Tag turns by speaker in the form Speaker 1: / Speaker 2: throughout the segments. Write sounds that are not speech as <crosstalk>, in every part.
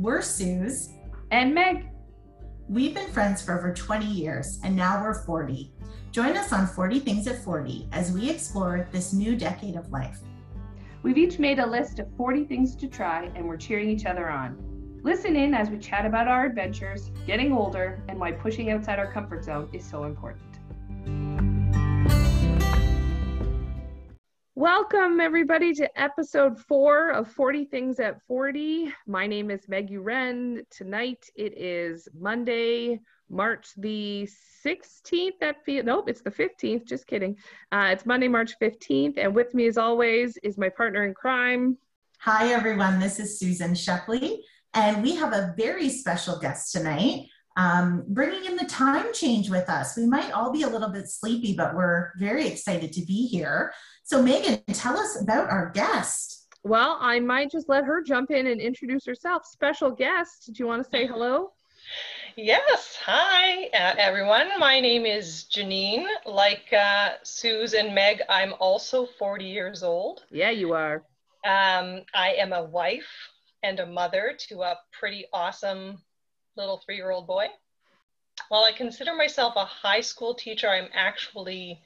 Speaker 1: We're Suze.
Speaker 2: And Meg.
Speaker 1: We've been friends for over 20 years, and now we're 40. Join us on 40 Things at 40 as we explore this new decade of life.
Speaker 2: We've each made a list of 40 things to try, and we're cheering each other on. Listen in as we chat about our adventures, getting older, and why pushing outside our comfort zone is so important. Welcome, everybody, to episode four of 40 Things at 40. My name is Meg Uren. Tonight it is Monday, March the 16th. That fe- nope, it's the 15th. Just kidding. Uh, it's Monday, March 15th. And with me, as always, is my partner in crime.
Speaker 1: Hi, everyone. This is Susan Shepley, and we have a very special guest tonight. Um, bringing in the time change with us. We might all be a little bit sleepy, but we're very excited to be here. So, Megan, tell us about our guest.
Speaker 2: Well, I might just let her jump in and introduce herself. Special guest, do you want to say hello?
Speaker 3: Yes. Hi, uh, everyone. My name is Janine. Like uh, Suze and Meg, I'm also 40 years old.
Speaker 2: Yeah, you are.
Speaker 3: Um, I am a wife and a mother to a pretty awesome little three year old boy. While I consider myself a high school teacher, I'm actually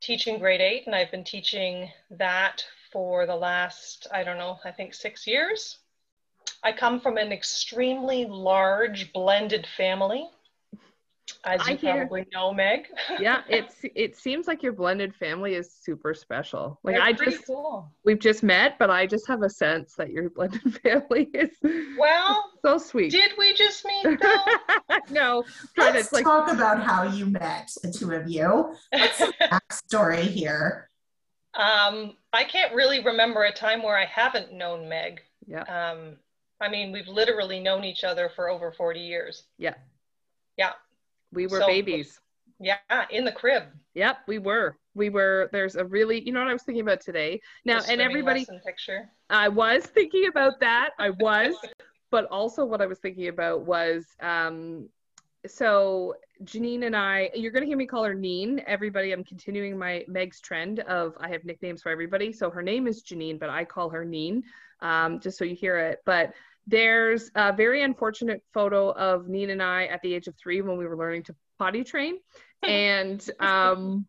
Speaker 3: teaching grade eight, and I've been teaching that for the last, I don't know, I think six years. I come from an extremely large blended family, as you probably know, Meg. <laughs>
Speaker 2: yeah, it's it seems like your blended family is super special. Like
Speaker 3: They're
Speaker 2: I just
Speaker 3: cool.
Speaker 2: we've just met, but I just have a sense that your blended <laughs> family is
Speaker 3: Well,
Speaker 2: so sweet.
Speaker 3: did we just meet <laughs> though?
Speaker 2: no, trying
Speaker 1: Let's
Speaker 2: to like
Speaker 1: talk about how you met, the two of you. What's the backstory here?
Speaker 3: um, I can't really remember a time where I haven't known Meg.
Speaker 2: yeah,
Speaker 3: Um, I mean, we've literally known each other for over 40 years.
Speaker 2: yeah.
Speaker 3: Yeah.
Speaker 2: We were
Speaker 3: So-
Speaker 2: babies.
Speaker 3: Yeah, in the crib.
Speaker 2: Yep, we were. We were. There's a really, you know what I was thinking about today. Now, and everybody,
Speaker 3: picture.
Speaker 2: I was thinking about that. I was, <laughs> but also what I was thinking about was, um, so Janine and I, you're gonna hear me call her Neen. Everybody, I'm continuing my Meg's trend of I have nicknames for everybody. So her name is Janine, but I call her Neen, um, just so you hear it. But there's a very unfortunate photo of Neen and I at the age of three when we were learning to potty train, and um,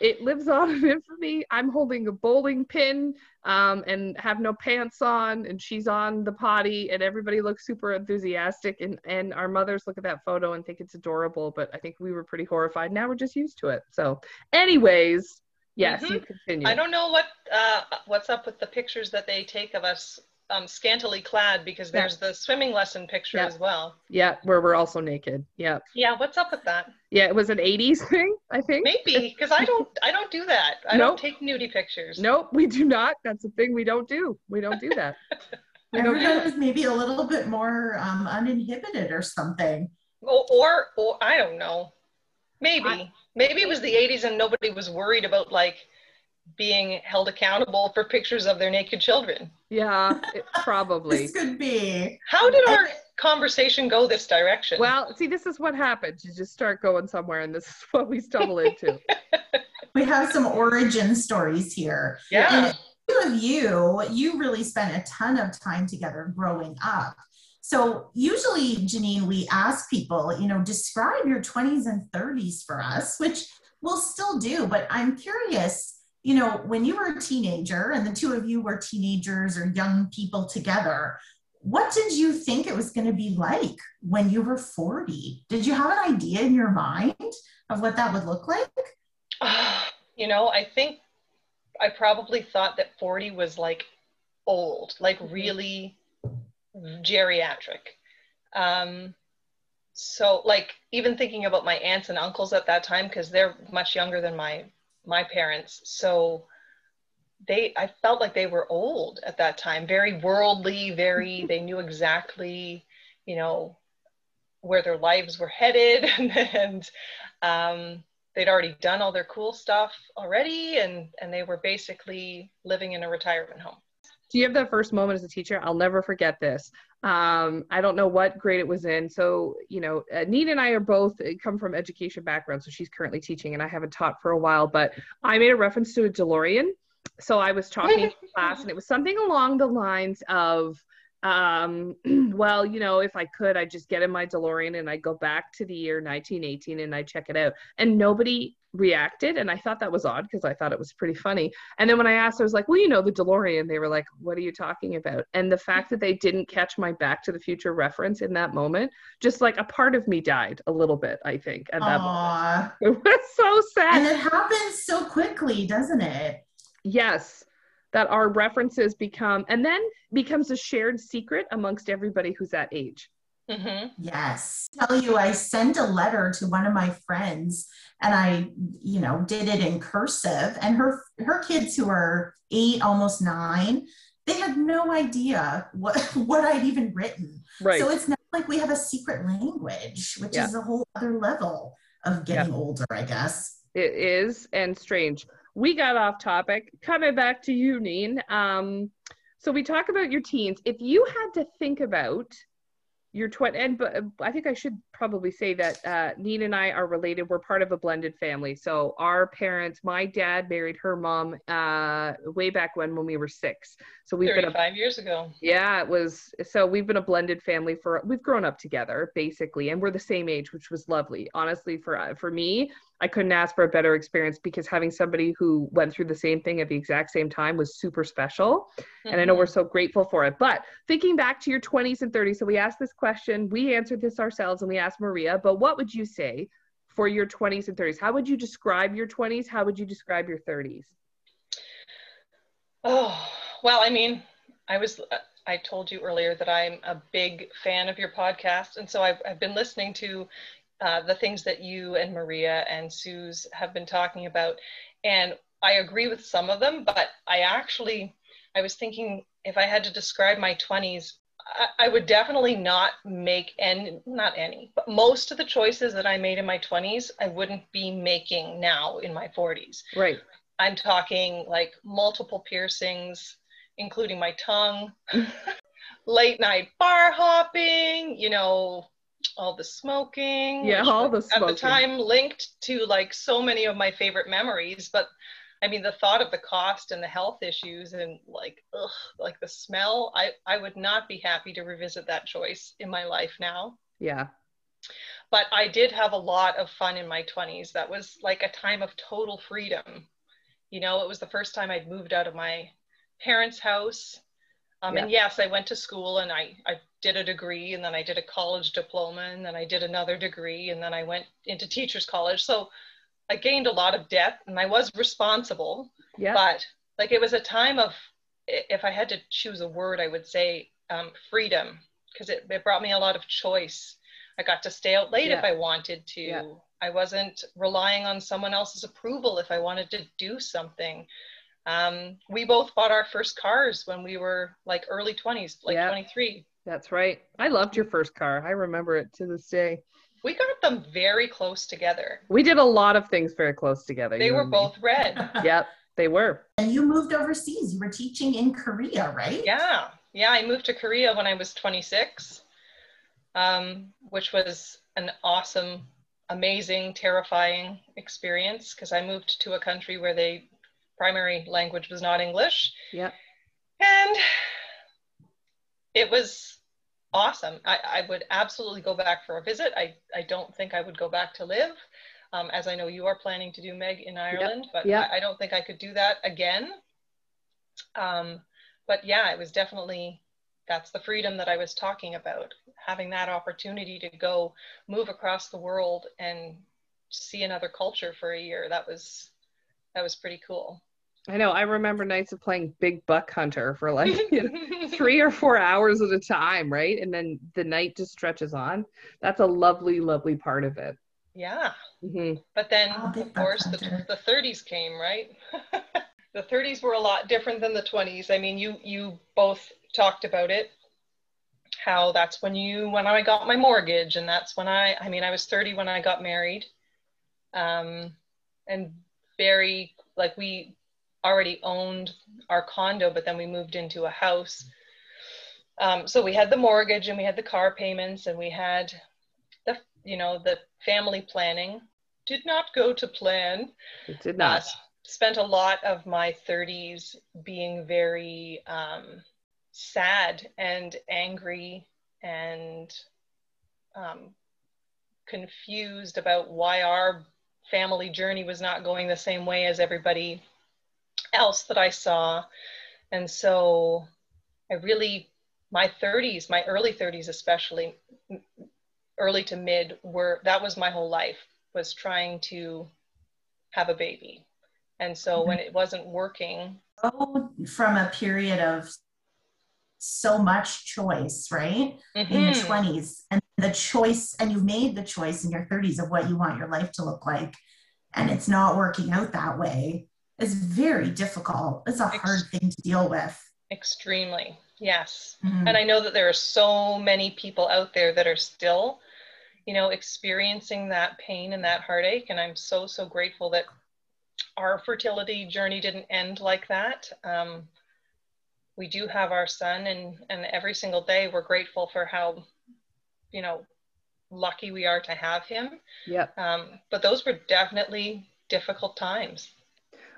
Speaker 2: it lives on in infamy. I'm holding a bowling pin um, and have no pants on, and she's on the potty, and everybody looks super enthusiastic. And, and our mothers look at that photo and think it's adorable, but I think we were pretty horrified. Now we're just used to it. So, anyways, yes,
Speaker 3: Mhm.
Speaker 2: you continue.
Speaker 3: I don't know what uh, what's up with the pictures that they take of us um, scantily clad because
Speaker 2: Yeah.
Speaker 3: there's the swimming lesson picture
Speaker 2: Yeah.
Speaker 3: as well.
Speaker 2: Yeah, where we're also naked. Yeah,
Speaker 3: Yeah, what's up with that?
Speaker 2: yeah, it was an '80s thing, I think.
Speaker 3: Maybe <laughs> because I don't I don't do that. I
Speaker 2: Nope.
Speaker 3: don't take nudie pictures.
Speaker 2: Nope, we do not. That's a thing we don't do. We don't do that. <laughs> We don't do it.
Speaker 1: was maybe a little bit more um, uninhibited or something.
Speaker 3: Or, or or I don't know. Maybe
Speaker 2: I-
Speaker 3: maybe it was the 80s and nobody was worried about like being held accountable for pictures of their naked children.
Speaker 2: Yeah, it, probably.
Speaker 1: This could be.
Speaker 3: How did our conversation go this direction?
Speaker 2: Well, see, this is what happens. You just start going somewhere, and this is what we stumble into. <laughs>
Speaker 1: We have some origin stories here.
Speaker 3: yeah.
Speaker 1: And two of you, you really spent a ton of time together growing up. So usually, Janine, we ask people, you know, describe your 20s and 30s for us, which we'll still do. But I'm curious, you know, when you were a teenager and the two of you were teenagers or young people together, what did you think it was going to be like when you were 40? Did you have an idea in your mind of what that would look like? <sighs>
Speaker 3: you know, I think I probably thought that 40 was like old, like really geriatric. Um, so like even thinking about my aunts and uncles at that time, because they're much younger than my my parents. So they I felt like they were old at that time, very worldly, very <laughs> they knew exactly, you know, where their lives were headed <laughs> and, um, they'd already done all their cool stuff already and and they were basically living in a retirement home
Speaker 2: Do you have that first moment as a teacher? I'll never forget this. Um, I don't know what grade it was in. So, you know, uh, Nina and I are both uh, come from education backgrounds. So she's currently teaching and I haven't taught for a while, but I made a reference to a DeLorean. So I was talking <laughs> to class and it was something along the lines of, um, <clears throat> well, you know, if I could, I'd just get in my DeLorean and I'd go back to the year 1918 and I'd check it out. And nobody reacted. And I thought that was odd because I thought it was pretty funny. And then when I asked, I was like, well, you know, the DeLorean, they were like, what are you talking about? And the fact that they didn't catch my Back to the Future reference in that moment, just like a part of me died a little bit, I think, at that
Speaker 1: Aww.
Speaker 2: moment. <laughs> It was so sad.
Speaker 1: And it happens so quickly, doesn't it?
Speaker 2: Yes, that our references become, and then becomes a shared secret amongst everybody who's that age.
Speaker 3: hmm
Speaker 1: Yes. Tell you, I sent a letter to one of my friends and I, you know, did it in cursive. And her her kids who are eight, almost nine, they had no idea what <laughs> what I'd even written.
Speaker 2: Right.
Speaker 1: So it's not like we have a secret language, which
Speaker 2: Yeah.
Speaker 1: is a whole other level of getting older, I guess.
Speaker 2: it is and strange. We got off topic. Coming back to you, Neen. Um, so we talk about your teens. If you had to think about your twenty, and but I think I should probably say that uh, Neen and I are related. We're part of a blended family. So our parents, my dad married her mom uh, way back when when we were six. So we've been a
Speaker 3: 35 years ago.
Speaker 2: Yeah, it was. So we've been a blended family for we've grown up together basically, and we're the same age, which was lovely. Honestly, for uh, for me, I couldn't ask for a better experience because having somebody who went through the same thing at the exact same time was super special, and I know we're so grateful for it. But thinking back to your 20s and 30s, so we asked this question, we answered this ourselves, and we asked Maria. But what would you say for your 20s and 30s? How would you describe your 20s? How would you describe your 30s?
Speaker 3: Oh, well, I mean, I was, uh, I told you earlier that I'm a big fan of your podcast. And so I've, I've been listening to uh, the things that you and Maria and Suze have been talking about. And I agree with some of them, but I actually, I was thinking if I had to describe my 20s, I, I would definitely not make any, not any, but most of the choices that I made in my 20s, I wouldn't be making now in my 40s.
Speaker 2: Right.
Speaker 3: I'm talking like multiple piercings, including my tongue, <laughs> late night bar hopping, you know, all the smoking.
Speaker 2: Yeah, all the
Speaker 3: was At the time, linked to like so many of my favorite memories. But I mean, the thought of the cost and the health issues and like, ugh, like the smell, I, I would not be happy to revisit that choice in my life now
Speaker 2: Yeah.
Speaker 3: but I did have a lot of fun in my 20s. That was like a time of total freedom. You know, it was the first time I'd moved out of my parents' house. Um, And yes, I went to school and I, I did a degree and then I did a college diploma and then I did another degree and then I went into teachers college. So I gained a lot of debt and I was responsible
Speaker 2: Yeah.
Speaker 3: but like it was a time of if i had to choose a word i would say um, freedom because it, it brought me a lot of choice i got to stay out late if i wanted to
Speaker 2: Yeah.
Speaker 3: i wasn't relying on someone else's approval if i wanted to do something um, we both bought our first cars when we were like early 20s like
Speaker 2: Yeah.
Speaker 3: 23
Speaker 2: That's right. I loved your first car. I remember it to this day.
Speaker 3: we got them very close together
Speaker 2: We did a lot of things very close together.
Speaker 3: they were
Speaker 2: and me.
Speaker 3: both red <laughs>
Speaker 2: Yep, they were.
Speaker 1: And you moved overseas. You were teaching in Korea, right?
Speaker 3: Yeah, yeah. I moved to Korea when I was 26, um, which was an awesome, amazing, terrifying experience because I moved to a country where the primary language was not English,
Speaker 2: Yeah.
Speaker 3: and it was awesome. I, I would absolutely go back for a visit. I, I don't think I would go back to live. Um, as I know you are planning to do Meg in Ireland, but
Speaker 2: yep.
Speaker 3: I, I don't think I could do that again. Um, but yeah, it was definitely that's the freedom that I was talking about. Having that opportunity to go move across the world and see another culture for a year. That was that was pretty cool.
Speaker 2: I know. I remember nights of playing Big Buck Hunter for <laughs> like you know, three or four hours at a time, right? And then the night just stretches on. That's a lovely, lovely part of it.
Speaker 3: yeah.
Speaker 2: hmm
Speaker 3: But then,
Speaker 1: Oh,
Speaker 3: of course, the, the 30s came, right? <laughs> the 30s were a lot different than the 20s. I mean, you you both talked about it. How that's when you when I got my mortgage, and that's when I I mean I was 30 when I got married, um, and very like we already owned our condo, but then we moved into a house. Um, so we had the mortgage and we had the car payments and we had the you know the family planning did not go to plan
Speaker 2: It did
Speaker 3: uh,
Speaker 2: not.
Speaker 3: s- spent a lot of my 30s being very um, sad and angry and um, confused about why our family journey was not going the same way as everybody else that I saw. And so I really, my 30s, my early 30s especially, early to mid, were that was my whole life was trying to have a baby. And so mm-hmm. when it wasn't working,
Speaker 1: oh, from a period of so much choice, right? Mm-hmm. In your 20s and the choice, and you've made the choice in your 30s of what you want your life to look like, and it's not working out that way is very difficult. It's a hard thing to deal with.
Speaker 3: Extremely, yes. Mm-hmm. And I know that there are so many people out there that are still, you know, experiencing that pain and that heartache. And I'm so, so grateful that our fertility journey didn't end like that. Um, we do have our son, and, and every single day we're grateful for how, you know, lucky we are to have him.
Speaker 2: Yep.
Speaker 3: Um, but those were definitely difficult times.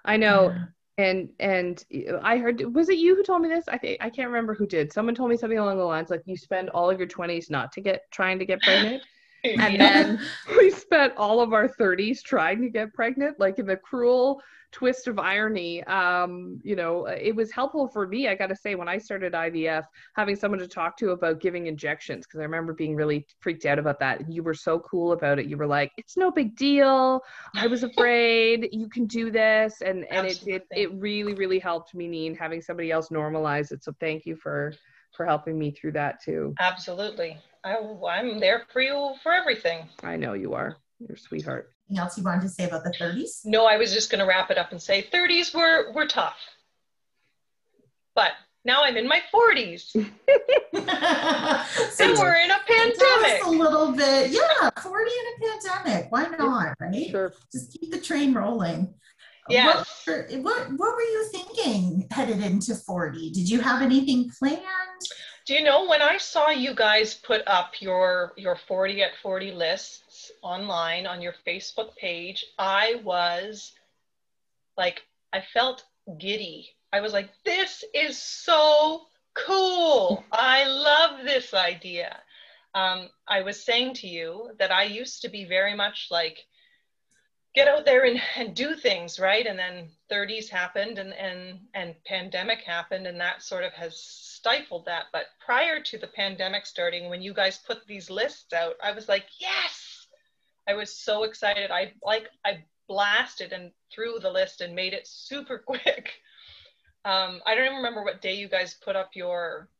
Speaker 2: I know. Yeah. And and I heard was it you who told me this? I think I can't remember who did. Someone told me something along the lines like you spend all of your 20s not to get trying to get pregnant. <laughs> and then <laughs> we spent all of our 30s trying to get pregnant like in the cruel twist of irony. Um, you know it was helpful for me i gotta say when i started ivf having someone to talk to about giving injections because i remember being really freaked out about that. You were so cool about it. You were like it's no big deal. I was <laughs> afraid you can do this. And and it, it it really really helped me Neen, having somebody else normalize it. So thank you for for helping me through that too.
Speaker 3: Absolutely I, i'm there for you for everything
Speaker 2: i know you are you're sweetheart
Speaker 1: anything else you wanted to say about the 30s?
Speaker 3: No, I was just going to wrap it up and say 30s were were tough. But now I'm in my 40s. so <laughs> <laughs> and we're in a pandemic.
Speaker 1: a little bit. Yeah, 40 in a pandemic. Why not, right? Sure. Just keep the train rolling.
Speaker 3: Yes.
Speaker 1: What, what, what were you thinking headed into 40? Did you have anything planned?
Speaker 3: Do you know when I saw you guys put up your your 40 at 40 lists online on your Facebook page, I was like, I felt giddy. I was like, this is so cool. I love this idea. Um, I was saying to you that I used to be very much like, get out there and, and do things, right? And then 30s happened and, and, and pandemic happened, and that sort of has stifled that. But prior to the pandemic starting, when you guys put these lists out, I was like, yes, I was so excited. I like I blasted and threw the list and made it super <laughs> quick. Um, I don't even remember what day you guys put up your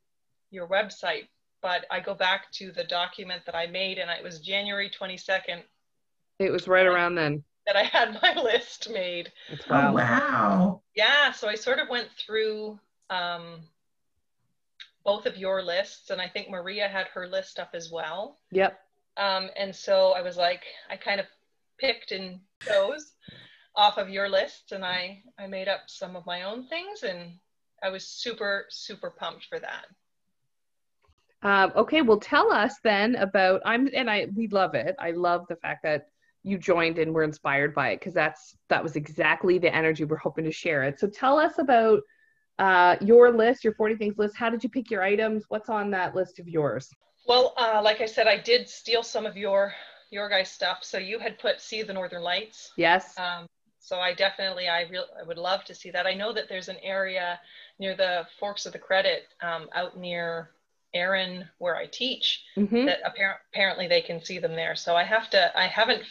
Speaker 3: your website, but I go back to the document that I made, and it was January 22nd.
Speaker 2: It was right around then
Speaker 3: that I had my <laughs> list made.
Speaker 1: Wow. Oh, wow.
Speaker 3: Yeah, so I sort of went through um, both of your lists, and I think Maria had her list up as well.
Speaker 2: Yep.
Speaker 3: Um, and so I was like, I kind of picked and chose off of your list and I, I made up some of my own things and I was super, super pumped for that.
Speaker 2: Um, okay, well, tell us then about I'm and I we love it. I love the fact that you joined and were inspired by it because that's that was exactly the energy we're hoping to share it. So tell us about uh, your list, your 40 things list. How did you pick your items? What's on that list of yours?
Speaker 3: Well, uh, like I said, I did steal some of your your guys' stuff. So you had put "See the Northern Lights."
Speaker 2: Yes.
Speaker 3: Um, so I definitely, I real, I would love to see that. I know that there's an area near the Forks of the Credit, um, out near Erin, where I teach, mm-hmm. that apparent, apparently they can see them there. So I have to, I haven't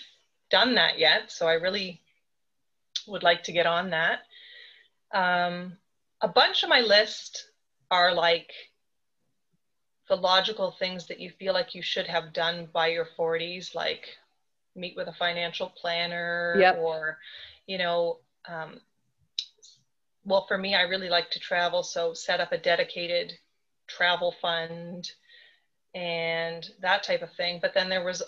Speaker 3: done that yet. So I really would like to get on that. Um, a bunch of my list are like the logical things that you feel like you should have done by your 40s, like meet with a financial planner
Speaker 2: yep.
Speaker 3: or, you know, um, well, for me, I really like to travel, so set up a dedicated travel fund and that type of thing. But then there was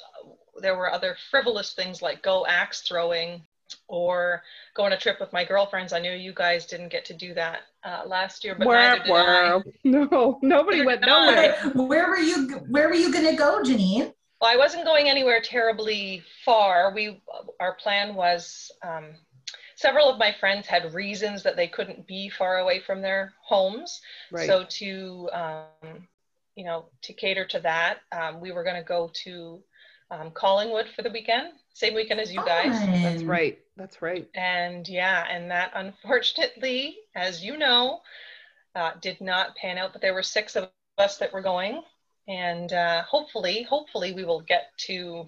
Speaker 3: there were other frivolous things like go axe throwing or go on a trip with my girlfriends. I knew you guys didn't get to do that uh, last year, but
Speaker 2: where, where? <laughs> No, nobody went nowhere.
Speaker 1: Where were you? Where were you going to go, Janine?
Speaker 3: Well, I wasn't going anywhere terribly far. We our plan was. Um, several of my friends had reasons that they couldn't be far away from their homes.
Speaker 2: Right.
Speaker 3: So to um, you know to cater to that, um, we were going to go to um, Collingwood for the weekend, same weekend as you guys.
Speaker 2: That's right. That's right.
Speaker 3: And yeah, and that unfortunately, as you know, uh, did not pan out. But there were six of us that were going, and uh, hopefully, hopefully, we will get to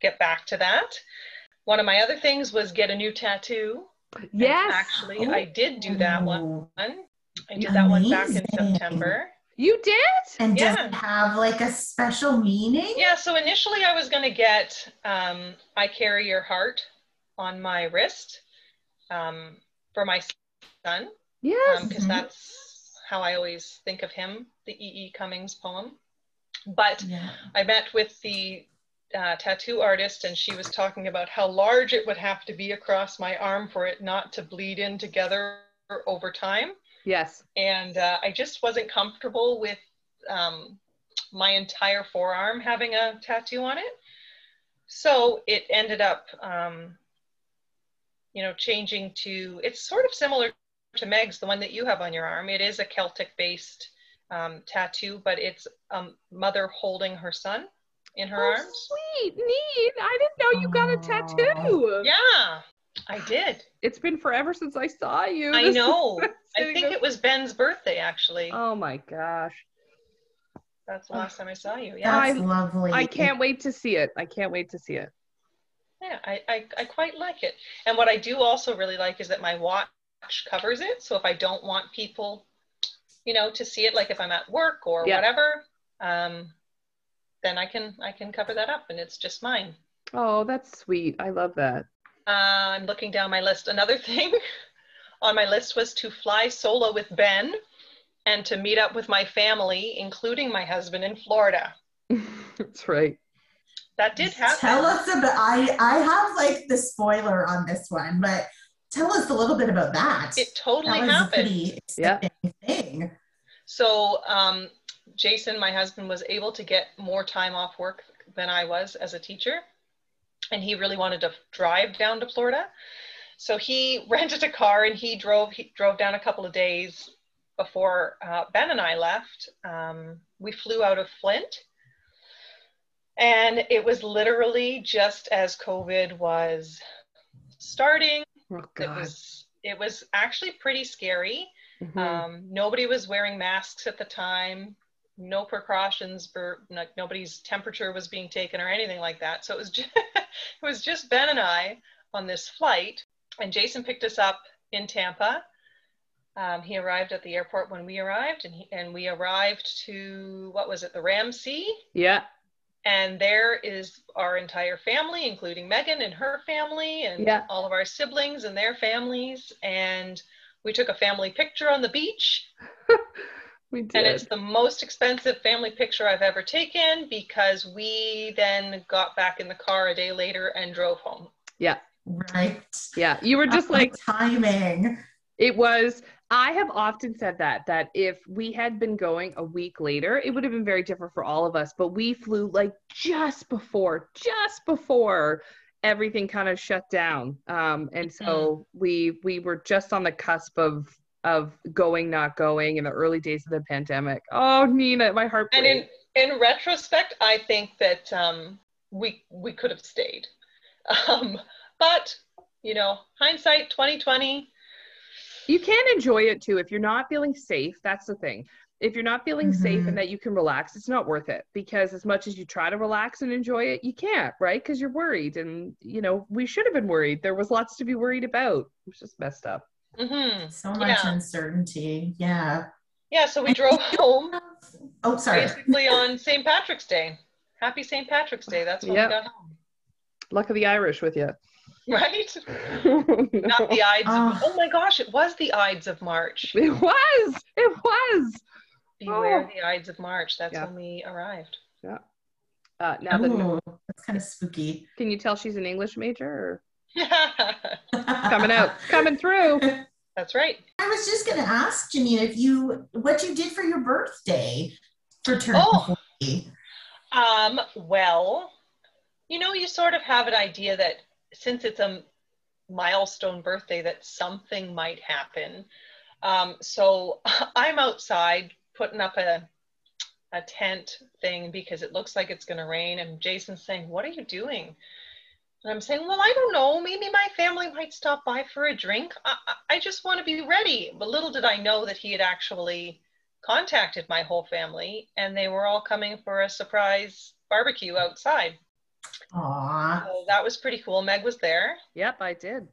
Speaker 3: get back to that. One of my other things was get a new tattoo. And
Speaker 2: Yes.
Speaker 3: actually,
Speaker 1: Oh.
Speaker 3: I did do that one. I did that one back in
Speaker 1: Amazing.
Speaker 3: September.
Speaker 2: You did?
Speaker 1: And does
Speaker 3: Yeah.
Speaker 1: it have like a special meaning?
Speaker 3: Yeah, so initially I was going to get um, I Carry Your Heart on my wrist um, for my son,
Speaker 2: Yes.
Speaker 3: because
Speaker 1: Mhm.
Speaker 3: that's how I always think of him, the E. E. Cummings poem. But
Speaker 1: Yeah.
Speaker 3: I met with the uh, tattoo artist, and she was talking about how large it would have to be across my arm for it not to bleed in together over time.
Speaker 2: Yes.
Speaker 3: and uh, I just wasn't comfortable with um, my entire forearm having a tattoo on it. So it ended up, um, you know, changing to. It's sort of similar to Meg's, the one that you have on your arm. It is a Celtic-based um, tattoo, but it's a mother holding her son in her
Speaker 2: oh,
Speaker 3: arms.
Speaker 2: sweet. Neat. I didn't know you got a tattoo.
Speaker 3: Yeah, I did.
Speaker 2: It's been forever since I saw you.
Speaker 3: I
Speaker 2: This
Speaker 3: know. <laughs> I think
Speaker 2: up-
Speaker 3: it was Ben's birthday, actually.
Speaker 2: Oh my gosh.
Speaker 3: That's the last time I saw you. Yeah.
Speaker 1: That's
Speaker 2: I-
Speaker 1: lovely.
Speaker 2: I can't wait to see it. I can't wait to see it.
Speaker 3: Yeah, I, I, I quite like it. And what I do also really like is that my watch covers it. So if I don't want people, you know, to see it, like if I'm at work or
Speaker 2: Yeah.
Speaker 3: whatever, um, then I can I can cover that up and it's just mine.
Speaker 2: Oh, that's sweet. I love that.
Speaker 3: Uh, I'm looking down my list. Another <laughs> thing on my list was to fly solo with Ben and to meet up with my family, including my husband in Florida. <laughs>
Speaker 2: that's right.
Speaker 3: That did happen.
Speaker 1: Tell us about. I I have like the spoiler on this one, but tell us a little bit about that.
Speaker 3: It totally
Speaker 1: that
Speaker 3: happened.
Speaker 1: a pretty
Speaker 2: Yeah.
Speaker 1: thing.
Speaker 3: So um, Jason, my husband, was able to get more time off work than I was as a teacher, and he really wanted to drive down to Florida. So he <laughs> rented a car and he drove. He drove down a couple of days before uh, Ben and I left. Um, we flew out of Flint, and it was literally just as COVID was starting.
Speaker 2: Oh
Speaker 3: It was it was actually pretty scary.
Speaker 2: Mhm.
Speaker 3: Um, nobody was wearing masks at the time. No precautions for like nobody's temperature was being taken or anything like that. So it was <laughs> just, it was just Ben and I on this flight, and Jason picked us up in Tampa. Um, he arrived at the airport when we arrived, and he, and we arrived to what was it, the Ramsey,
Speaker 2: yeah.
Speaker 3: and there is our entire family, including Megan and her family, and
Speaker 2: Yeah.
Speaker 3: all of our siblings and their families, and we took a family picture on the beach <laughs>
Speaker 2: We
Speaker 3: and it's the most expensive family picture I've ever taken because we then got back in the car a day later and drove home. Yeah.
Speaker 1: Right.
Speaker 2: yeah. You were just
Speaker 1: Oh,
Speaker 2: like,
Speaker 1: timing.
Speaker 2: it was. I have often said that, that if we had been going a week later, it would have been very different for all of us. But we flew like just before, just before everything kind of shut down. Um, and so we we were just on the cusp of of going, not going in the early days of the pandemic. Oh, Nina, my heart
Speaker 3: And in in retrospect, I think that um, we we could have stayed, <laughs> um, but you know, hindsight twenty twenty.
Speaker 2: you can enjoy it too. If you're not feeling safe that's the thing. If you're not feeling safe
Speaker 1: Mhm.
Speaker 2: and that you can relax it's not worth it. Because as much as you try to relax and enjoy it you can't right? Because you're worried. And you know we should have been worried. There was lots to be worried about. It was just messed up
Speaker 3: Mm-hmm.
Speaker 1: So much
Speaker 3: Yeah.
Speaker 1: uncertainty. Yeah.
Speaker 3: Yeah, so we drove home
Speaker 1: Oh, sorry.
Speaker 3: basically on St. Patrick's Day. Happy St. Patrick's Day. That's when
Speaker 2: Yep.
Speaker 3: we got home,
Speaker 2: luck of the irish with you <laughs>
Speaker 3: right? <laughs> Not the Ides.
Speaker 1: Oh.
Speaker 3: Of, oh my gosh, it was the Ides of March. <laughs>
Speaker 2: it was it was
Speaker 3: Beware
Speaker 2: Oh.
Speaker 3: the Ides of March. That's
Speaker 2: Yeah.
Speaker 3: when we arrived. Yeah.
Speaker 2: Uh now that
Speaker 1: Ooh, that's kind of spooky.
Speaker 2: can you tell she's an english major or coming out coming through
Speaker 3: That's right.
Speaker 1: I was just going to ask Janine if you what you did for your birthday for turning
Speaker 3: Oh.
Speaker 1: 40.
Speaker 3: Um, well, you know, you sort of have an idea that since it's a milestone birthday that something might happen. Um, so <laughs> I'm outside putting up a a tent thing because it looks like it's going to rain. And Jason's saying, What are you doing? And I'm saying, Well, I don't know. Maybe my family might stop by for a drink. I, I just want to be ready. But little did I know that he had actually contacted my whole family and they were all coming for a surprise barbecue outside.
Speaker 1: Aww.
Speaker 3: So that was pretty cool. Meg was there.
Speaker 2: Yep, I did.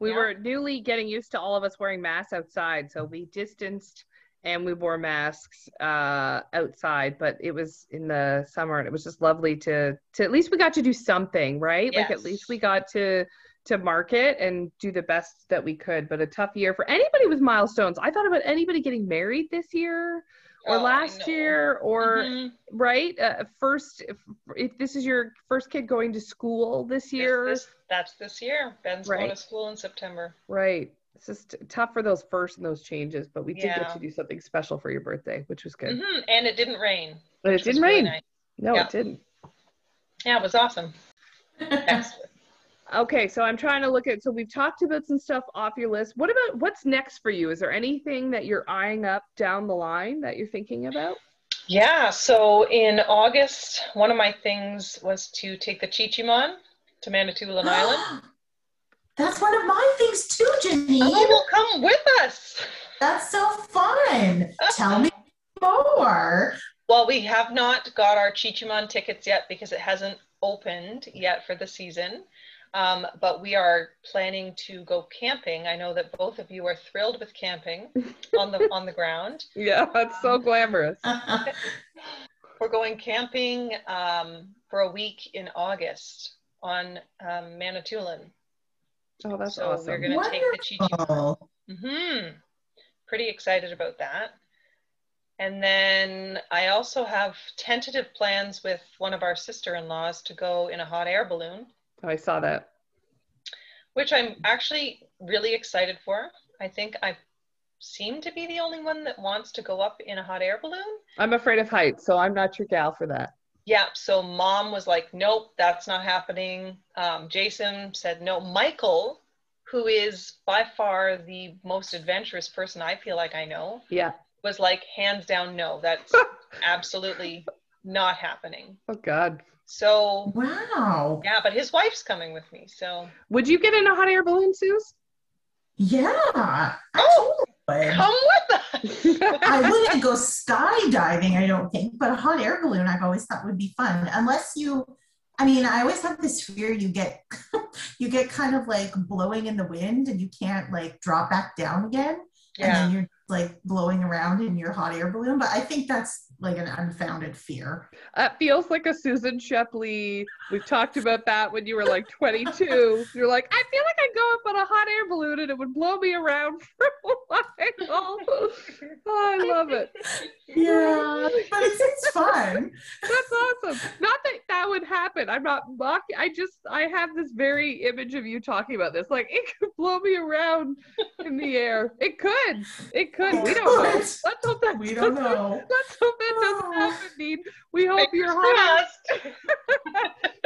Speaker 2: We
Speaker 3: Yeah.
Speaker 2: were newly getting used to all of us wearing masks outside, so we distanced and we wore masks uh, outside. But it was in the summer, and it was just lovely to to at least we got to do something, right? Like at least we got to to market and do the best that we could. But a tough year for anybody with milestones. I thought about anybody getting married this year or
Speaker 3: Oh,
Speaker 2: last year or
Speaker 3: Mhm.
Speaker 2: right uh, first if, if this is your first kid going to school this
Speaker 3: This-
Speaker 2: year
Speaker 3: this- that's this year. Ben's going to school in September.
Speaker 2: Right. It's just tough for those first and those changes, but we did get to do something special for your birthday, which was good.
Speaker 3: hmm And it didn't rain.
Speaker 2: But it didn't
Speaker 3: really
Speaker 2: rain.
Speaker 3: nice.
Speaker 2: No,
Speaker 3: Yeah.
Speaker 2: it didn't.
Speaker 3: Yeah, it was awesome. <laughs>
Speaker 2: Okay, so I'm trying to look at. So we've talked about some stuff off your list. What about what's next for you? Is there anything that you're eyeing up down the line that you're thinking about?
Speaker 3: Yeah, so in August, one of my things was to take the Chi-Cheemaun to Manitoulin <gasps> Island.
Speaker 1: That's one of my things too, Janine.
Speaker 3: Oh, well, come with us.
Speaker 1: That's so fun. Tell me more.
Speaker 3: Well, we have not got our Chi-Cheemaun tickets yet because it hasn't opened yet for the season. Um, but we are planning to go camping. I know that both of you are thrilled with camping on the on the ground. <laughs>
Speaker 2: Yeah, that's so glamorous. <laughs>
Speaker 3: We're going camping um, for a week in August on um, Manitoulin.
Speaker 2: Oh, that's
Speaker 3: so
Speaker 2: awesome.
Speaker 3: we're gonna take the Chi-Cheemaun.
Speaker 1: Wonderful.
Speaker 3: hmm Pretty excited about that. And then I also have tentative plans with one of our sister-in-laws to go in a hot air balloon,
Speaker 2: Oh, I saw that.
Speaker 3: which I'm actually really excited for. I think I seem to be the only one that wants to go up in a hot air balloon.
Speaker 2: I'm afraid of heights, so I'm not your gal for that.
Speaker 3: Yeah, so mom was like, nope, that's not happening. Um, Jason said no. Michael, who is by far the most adventurous person I feel like I know,
Speaker 2: Yeah.
Speaker 3: was like, hands down, no, that's <laughs> absolutely not happening.
Speaker 2: Oh God.
Speaker 3: So,
Speaker 1: Wow.
Speaker 3: yeah, but his wife's coming with me. So,
Speaker 2: Would you get in a hot air balloon, Suze?
Speaker 1: Yeah. I
Speaker 3: Oh, come with us. <laughs>
Speaker 1: I wouldn't go skydiving, I don't think, but a hot air balloon I've always thought would be fun. Unless you I mean, I always have this fear you get <laughs> you get kind of like blowing in the wind and you can't like drop back down again. And then you're like blowing around in your hot air balloon. But I think that's like an unfounded fear.
Speaker 2: That feels like a Susan Shepley. We've talked about that when you were like 22. <laughs> You're like, I feel like I'd go up on a hot air balloon and it would blow me around <laughs> for a while. <laughs> Oh, I love it.
Speaker 1: Yeah. But it's, it's fun.
Speaker 2: That's awesome. Not that that would happen. I'm not mocking. I just, I have this very image of you talking about this. Like, it could blow me around in the air. It could. It could. We don't know. Let's hope that
Speaker 1: We don't know.
Speaker 2: Let's hope that doesn't happen, Dean. We hope <laughs> <laughs> your
Speaker 3: Fingers
Speaker 2: hot
Speaker 3: crossed.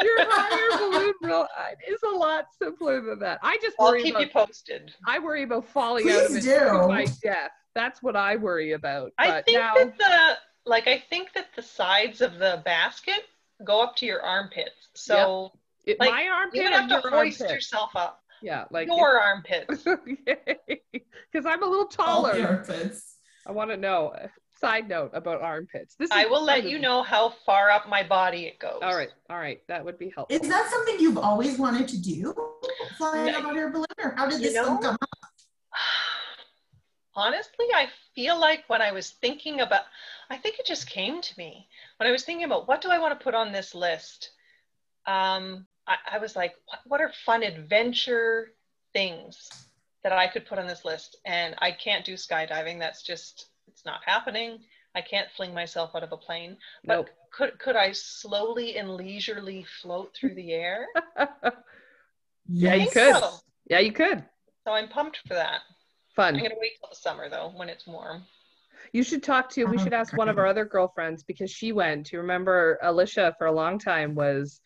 Speaker 2: your hot air balloon will, uh, is a lot simpler than that. I just
Speaker 3: I'll
Speaker 2: worry
Speaker 3: keep
Speaker 2: about
Speaker 3: you posted.
Speaker 2: I worry about falling out of it to my death. That's what I worry about.
Speaker 3: I think
Speaker 2: now,
Speaker 3: that the like I think that the sides of the basket go up to your armpits. So
Speaker 2: it,
Speaker 3: like,
Speaker 2: my armpit
Speaker 3: would
Speaker 2: or
Speaker 3: have to hoist
Speaker 2: armpit?
Speaker 3: yourself up.
Speaker 2: Yeah, like
Speaker 3: your armpits. <laughs>
Speaker 2: because I'm a little
Speaker 1: All
Speaker 2: taller.
Speaker 1: the outfits.
Speaker 2: I want to know. Side note about armpits. This
Speaker 3: I will let you know how far up my body it goes.
Speaker 2: All right, all right, that would be helpful.
Speaker 1: Is that something you've always wanted to do? Flying
Speaker 3: No.
Speaker 1: a hot air balloon? Or how did this one
Speaker 3: know,
Speaker 1: come up? <sighs>
Speaker 3: Honestly, I feel like when I was thinking about, I think it just came to me when I was thinking about what do I want to put on this list. Um, I, I was like, what, what are fun adventure things that I could put on this list? And I can't do skydiving. That's just, it's not happening. I can't fling myself out of a plane. But
Speaker 2: Nope.
Speaker 3: could could I slowly and leisurely float through the air? <laughs>
Speaker 2: Yeah, you could.
Speaker 3: so.
Speaker 2: yeah, you could.
Speaker 3: So I'm pumped for that.
Speaker 2: Fun.
Speaker 3: I'm gonna wait till the summer though, when it's warm.
Speaker 2: You should talk to. We should ask one of our other girlfriends because she went. You remember Alicia for a long time was.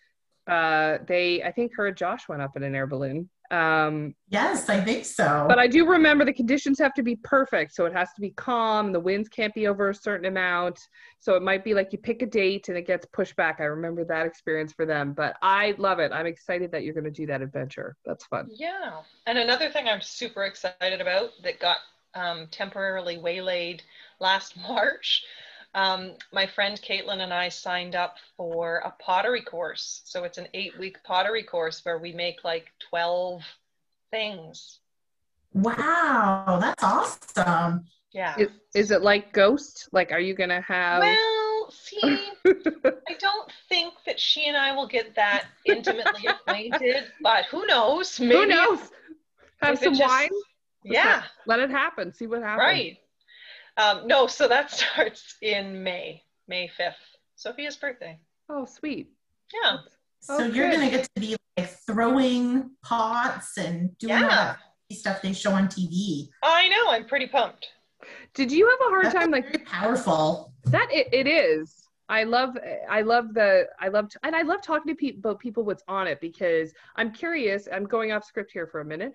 Speaker 2: Uh, they I think her and Josh went up in an air balloon Um,
Speaker 1: yes, I think so.
Speaker 2: But I do remember the conditions have to be perfect. So it has to be calm. The winds can't be over a certain amount. So it might be like you pick a date and it gets pushed back. I remember that experience for them. But I love it. I'm excited that you're going to do that adventure. That's fun.
Speaker 3: Yeah. And another thing I'm super excited about that got um, temporarily waylaid last <laughs> March um, my friend Caitlin and I signed up for a pottery course. So it's an eight week pottery course where we make like 12 things.
Speaker 1: Wow, that's awesome.
Speaker 3: Yeah.
Speaker 2: Is, is it like Ghost? Like, are you going to have.
Speaker 3: Well, see, <laughs> I don't think that she and I will get that intimately acquainted, but who knows?
Speaker 2: Maybe who knows? Have some just, wine?
Speaker 3: Yeah.
Speaker 2: Let it happen. See what happens.
Speaker 3: Right. Um, no, so that <laughs> starts in May, May 5th. Sophia's birthday.
Speaker 2: Oh, sweet.
Speaker 3: Yeah.
Speaker 1: So oh, you're going to get to be like throwing pots and doing yeah. all that stuff they show on TV.
Speaker 3: I know. I'm pretty pumped.
Speaker 2: Did you have a hard
Speaker 1: That's
Speaker 2: time like
Speaker 1: powerful?
Speaker 2: That it, it is. I love I love the I love and I love talking to people about people what's on it because I'm curious. I'm going off script here for a minute.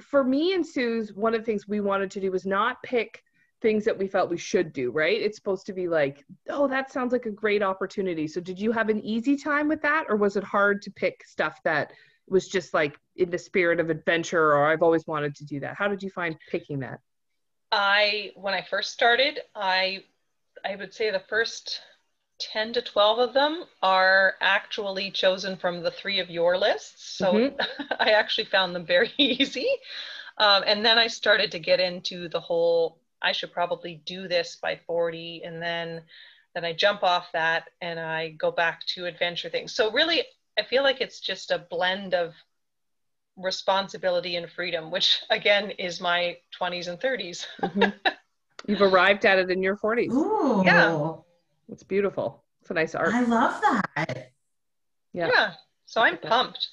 Speaker 2: For me and Suze, one of the things we wanted to do was not pick things that we felt we should do, right? It's supposed to be like, oh, that sounds like a great opportunity. So did you have an easy time with that or was it hard to pick stuff that was just like in the spirit of adventure or I've always wanted to do that? How did you find picking that?
Speaker 3: I when I first started, I I would say the first 10 to 12 of them are actually chosen from the three of your lists. So mm-hmm. <laughs> I actually found them very <laughs> easy. Um, and then I started to get into the whole I should probably do this by 40 and then then I jump off that and I go back to adventure things. So really I feel like it's just a blend of responsibility and freedom, which again is my 20s and 30s. mm-hmm. <laughs>
Speaker 2: You've arrived at it in your 40s.
Speaker 1: Ooh.
Speaker 3: Yeah.
Speaker 2: It's beautiful. It's a nice art.
Speaker 1: I love that.
Speaker 3: Yeah. Yeah. So I'm pumped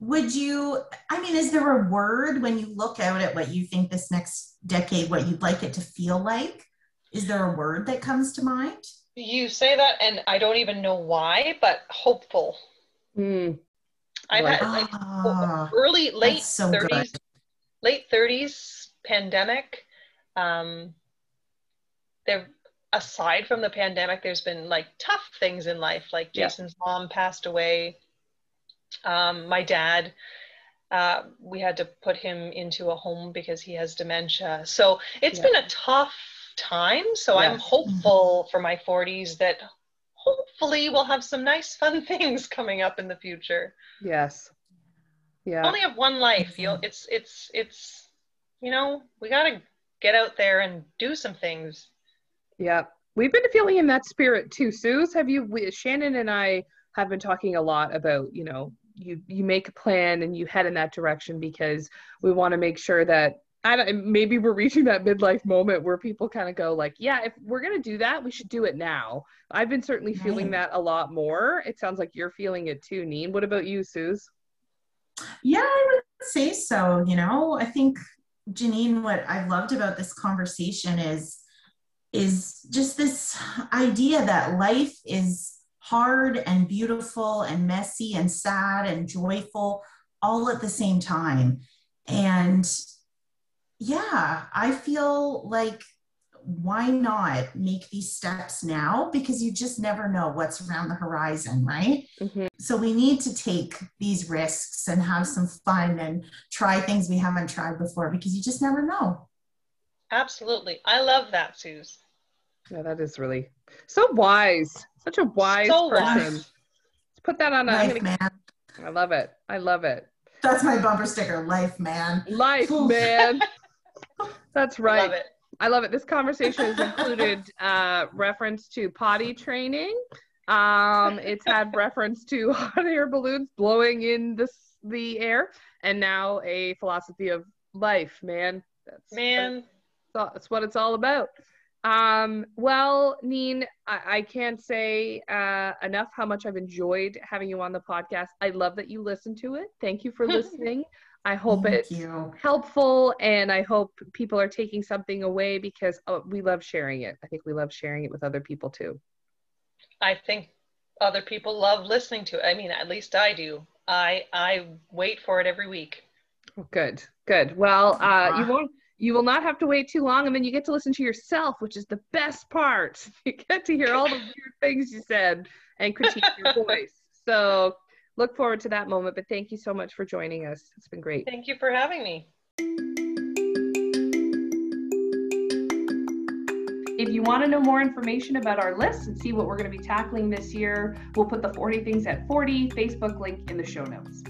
Speaker 1: would you i mean is there a word when you look out at what you think this next decade what you'd like it to feel like is there a word that comes to mind
Speaker 3: you say that and i don't even know why but hopeful
Speaker 2: mm.
Speaker 3: i've had like oh, early late so 30s good. late 30s pandemic um there aside from the pandemic there's been like tough things in life like jason's yeah. mom passed away um, my dad, uh, we had to put him into a home because he has dementia. So it's yeah. been a tough time. So yes. I'm hopeful for my 40s that hopefully we'll have some nice, fun <laughs> things coming up in the future.
Speaker 2: Yes. Yeah.
Speaker 3: only have one life. You it's it's it's you know we gotta get out there and do some things.
Speaker 2: Yeah, we've been feeling in that spirit too. Suze, have you? We, Shannon and I have been talking a lot about you know you you make a plan and you head in that direction because we want to make sure that I don't, maybe we're reaching that midlife moment where people kind of go like, yeah, if we're gonna do that, we should do it now. I've been certainly right. feeling that a lot more. It sounds like you're feeling it too, Neen. What about you, Suze?
Speaker 1: Yeah, I would say so. You know, I think Janine, what I've loved about this conversation is is just this idea that life is hard and beautiful and messy and sad and joyful all at the same time. And yeah, I feel like why not make these steps now? Because you just never know what's around the horizon, right? Mm-hmm. So we need to take these risks and have some fun and try things we haven't tried before because you just never know.
Speaker 3: Absolutely. I love that, Suze.
Speaker 2: Yeah, that is really so wise. Such a wise so person. Wise. Put that on a
Speaker 1: life, gonna, man.
Speaker 2: I love it. I love it.
Speaker 1: That's my bumper sticker. Life, man.
Speaker 2: Life, man. <laughs> That's right. Love it. I love it. This conversation has included <laughs> uh, reference to potty training. Um, it's had reference to <laughs> hot air balloons blowing in the the air, and now a philosophy of life. Man,
Speaker 3: that's man.
Speaker 2: That's, that's what it's all about. Um, well, Neen, I, I can't say uh, enough how much I've enjoyed having you on the podcast. I love that you listen to it. Thank you for <laughs> listening. I hope Thank it's you. helpful and I hope people are taking something away because oh, we love sharing it. I think we love sharing it with other people too.
Speaker 3: I think other people love listening to it. I mean, at least I do. I I wait for it every week.
Speaker 2: Good, good. Well, uh, you won't. You will not have to wait too long, and then you get to listen to yourself, which is the best part. <laughs> You get to hear all the weird things you said and critique your <laughs> voice. So look forward to that moment. But thank you so much for joining us. It's been great.
Speaker 3: Thank you for having me.
Speaker 2: If you want to know more information about our list and see what we're going to be tackling this year, we'll put the 40 Things at 40 Facebook link in the show notes.